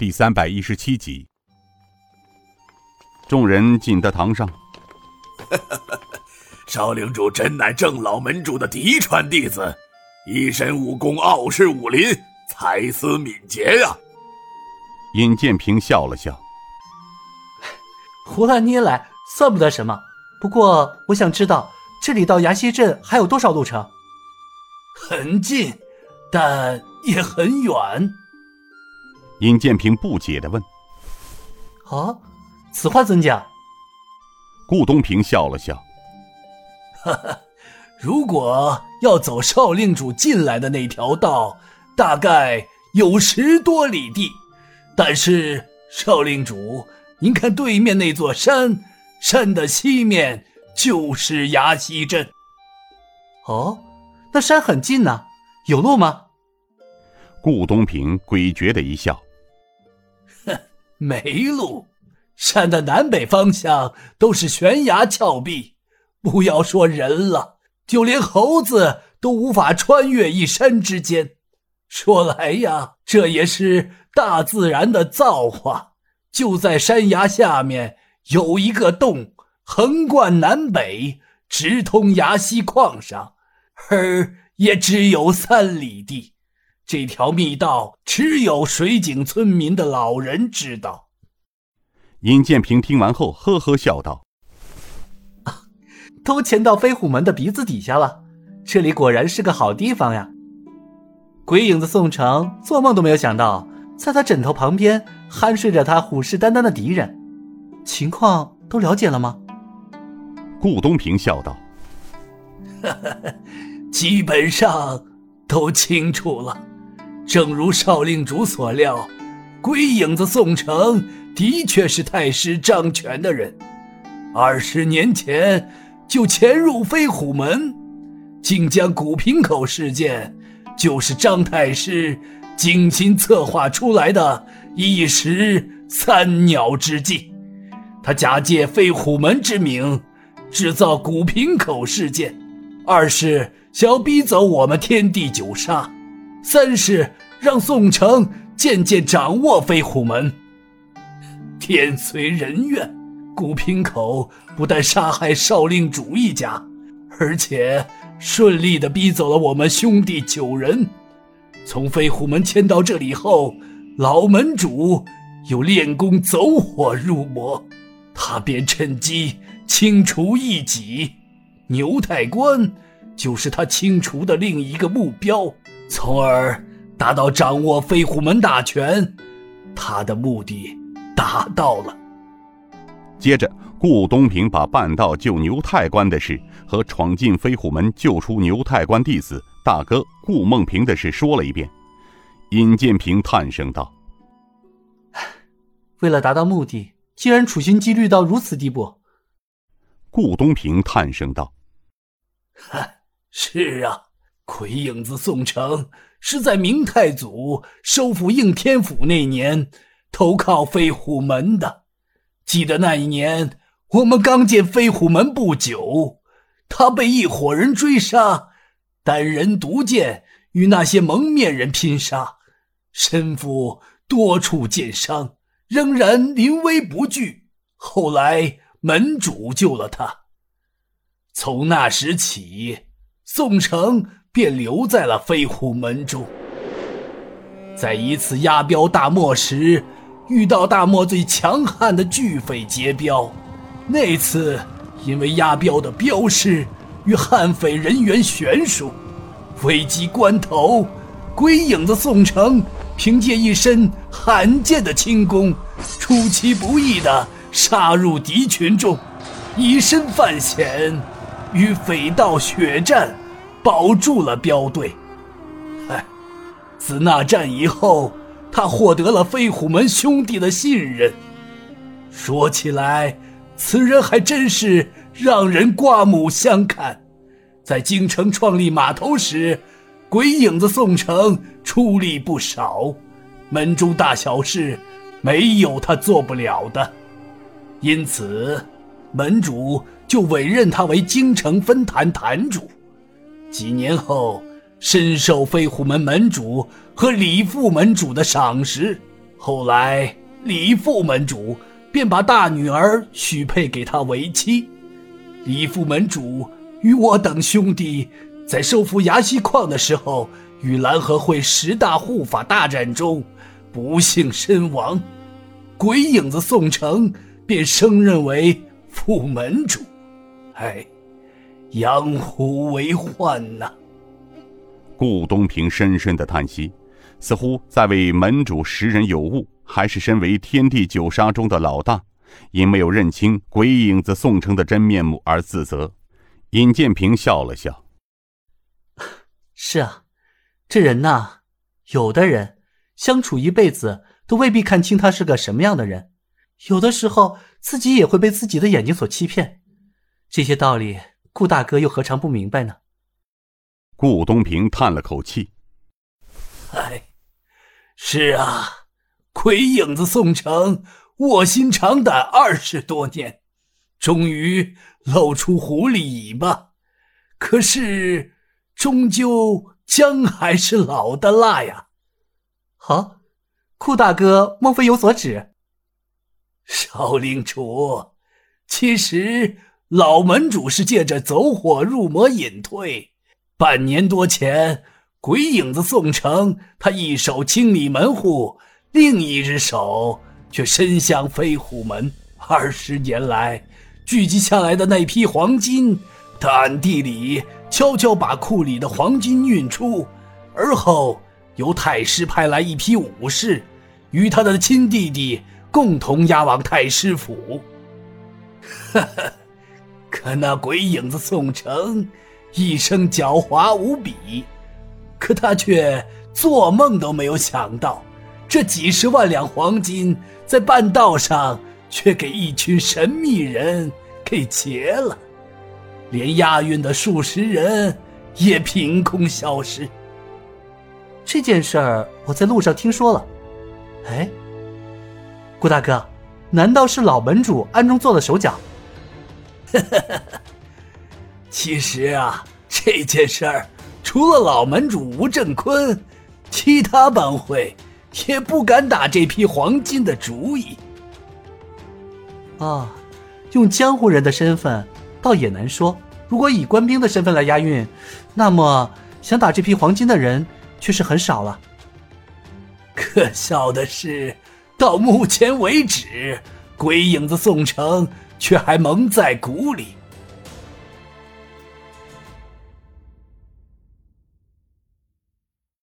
第三百一十七集。众人进得堂上。少领主真乃郑老门主的嫡传弟子，一身武功傲视武林，才思敏捷呀。尹建平笑了笑，胡乱捏来算不得什么。不过我想知道，这里到崖西镇还有多少路程？很近，但也很远。尹建平不解的问：“啊，此话怎讲？”顾东平笑了笑：“哈哈，如果要走少令主进来的那条道，大概有十多里地。但是少令主，您看对面那座山，山的西面就是崖西镇。哦，那山很近呢，有路吗？”顾东平诡谲的一笑。没路，山的南北方向都是悬崖峭壁，不要说人了，就连猴子都无法穿越一山之间。说来呀，这也是大自然的造化。就在山崖下面有一个洞，横贯南北，直通崖西矿上，而也只有三里地。这条密道只有水井村民的老人知道。尹建平听完后呵呵笑道：“ 都潜到飞虎门的鼻子底下了，这里果然是个好地方呀！”鬼影子宋城做梦都没有想到，在他枕头旁边酣睡着他虎视眈眈的敌人。情况都了解了吗？顾东平笑道：“ 基本上都清楚了。”正如少令主所料，鬼影子宋城的确是太师张权的人。二十年前就潜入飞虎门，靖江古平口事件就是张太师精心策划出来的一石三鸟之计。他假借飞虎门之名，制造古平口事件；二是想逼走我们天地九杀。三是让宋城渐渐掌握飞虎门。天随人愿，古平口不但杀害少令主一家，而且顺利的逼走了我们兄弟九人。从飞虎门迁到这里后，老门主又练功走火入魔，他便趁机清除异己。牛太官就是他清除的另一个目标。从而达到掌握飞虎门大权，他的目的达到了。接着，顾东平把半道救牛太官的事和闯进飞虎门救出牛太官弟子大哥顾梦平的事说了一遍。尹建平叹声道：“ 为了达到目的，竟然处心积虑到如此地步。”顾东平叹声道：“ 是啊。”鬼影子宋城是在明太祖收复应天府那年投靠飞虎门的。记得那一年，我们刚建飞虎门不久，他被一伙人追杀，单人独剑与那些蒙面人拼杀，身负多处剑伤，仍然临危不惧。后来门主救了他。从那时起，宋城。便留在了飞虎门中。在一次押镖大漠时，遇到大漠最强悍的巨匪劫镖。那次因为押镖的镖师与悍匪人员悬殊，危急关头，鬼影子宋城凭借一身罕见的轻功，出其不意地杀入敌群中，以身犯险，与匪盗血战。保住了镖队。唉，自那战以后，他获得了飞虎门兄弟的信任。说起来，此人还真是让人刮目相看。在京城创立码头时，鬼影子宋城出力不少，门中大小事没有他做不了的。因此，门主就委任他为京城分坛坛主。几年后，深受飞虎门门主和李副门主的赏识，后来李副门主便把大女儿许配给他为妻。李副门主与我等兄弟在收复崖西矿的时候，与蓝河会十大护法大战中不幸身亡，鬼影子宋城便升任为副门主。哎，养虎为患呐！顾东平深深的叹息，似乎在为门主识人有误，还是身为天地九杀中的老大，因没有认清鬼影子宋城的真面目而自责。尹建平笑了笑：“是啊，这人呐，有的人相处一辈子都未必看清他是个什么样的人，有的时候自己也会被自己的眼睛所欺骗。这些道理，顾大哥又何尝不明白呢？”顾东平叹了口气：“哎，是啊，鬼影子宋城卧薪尝胆二十多年，终于露出狐狸尾巴。可是，终究姜还是老的辣呀。”好，顾大哥莫非有所指？少领主，其实老门主是借着走火入魔隐退。半年多前，鬼影子宋城，他一手清理门户，另一只手却伸向飞虎门。二十年来，聚集下来的那批黄金，他暗地里悄悄把库里的黄金运出，而后由太师派来一批武士，与他的亲弟弟共同押往太师府。哈哈，可那鬼影子宋城。一生狡猾无比，可他却做梦都没有想到，这几十万两黄金在半道上却给一群神秘人给劫了，连押运的数十人也凭空消失。这件事儿我在路上听说了。哎，顾大哥，难道是老门主暗中做了手脚？其实啊，这件事儿除了老门主吴正坤，其他帮会也不敢打这批黄金的主意。啊，用江湖人的身份倒也难说。如果以官兵的身份来押运，那么想打这批黄金的人却是很少了。可笑的是，到目前为止，鬼影子宋城却还蒙在鼓里。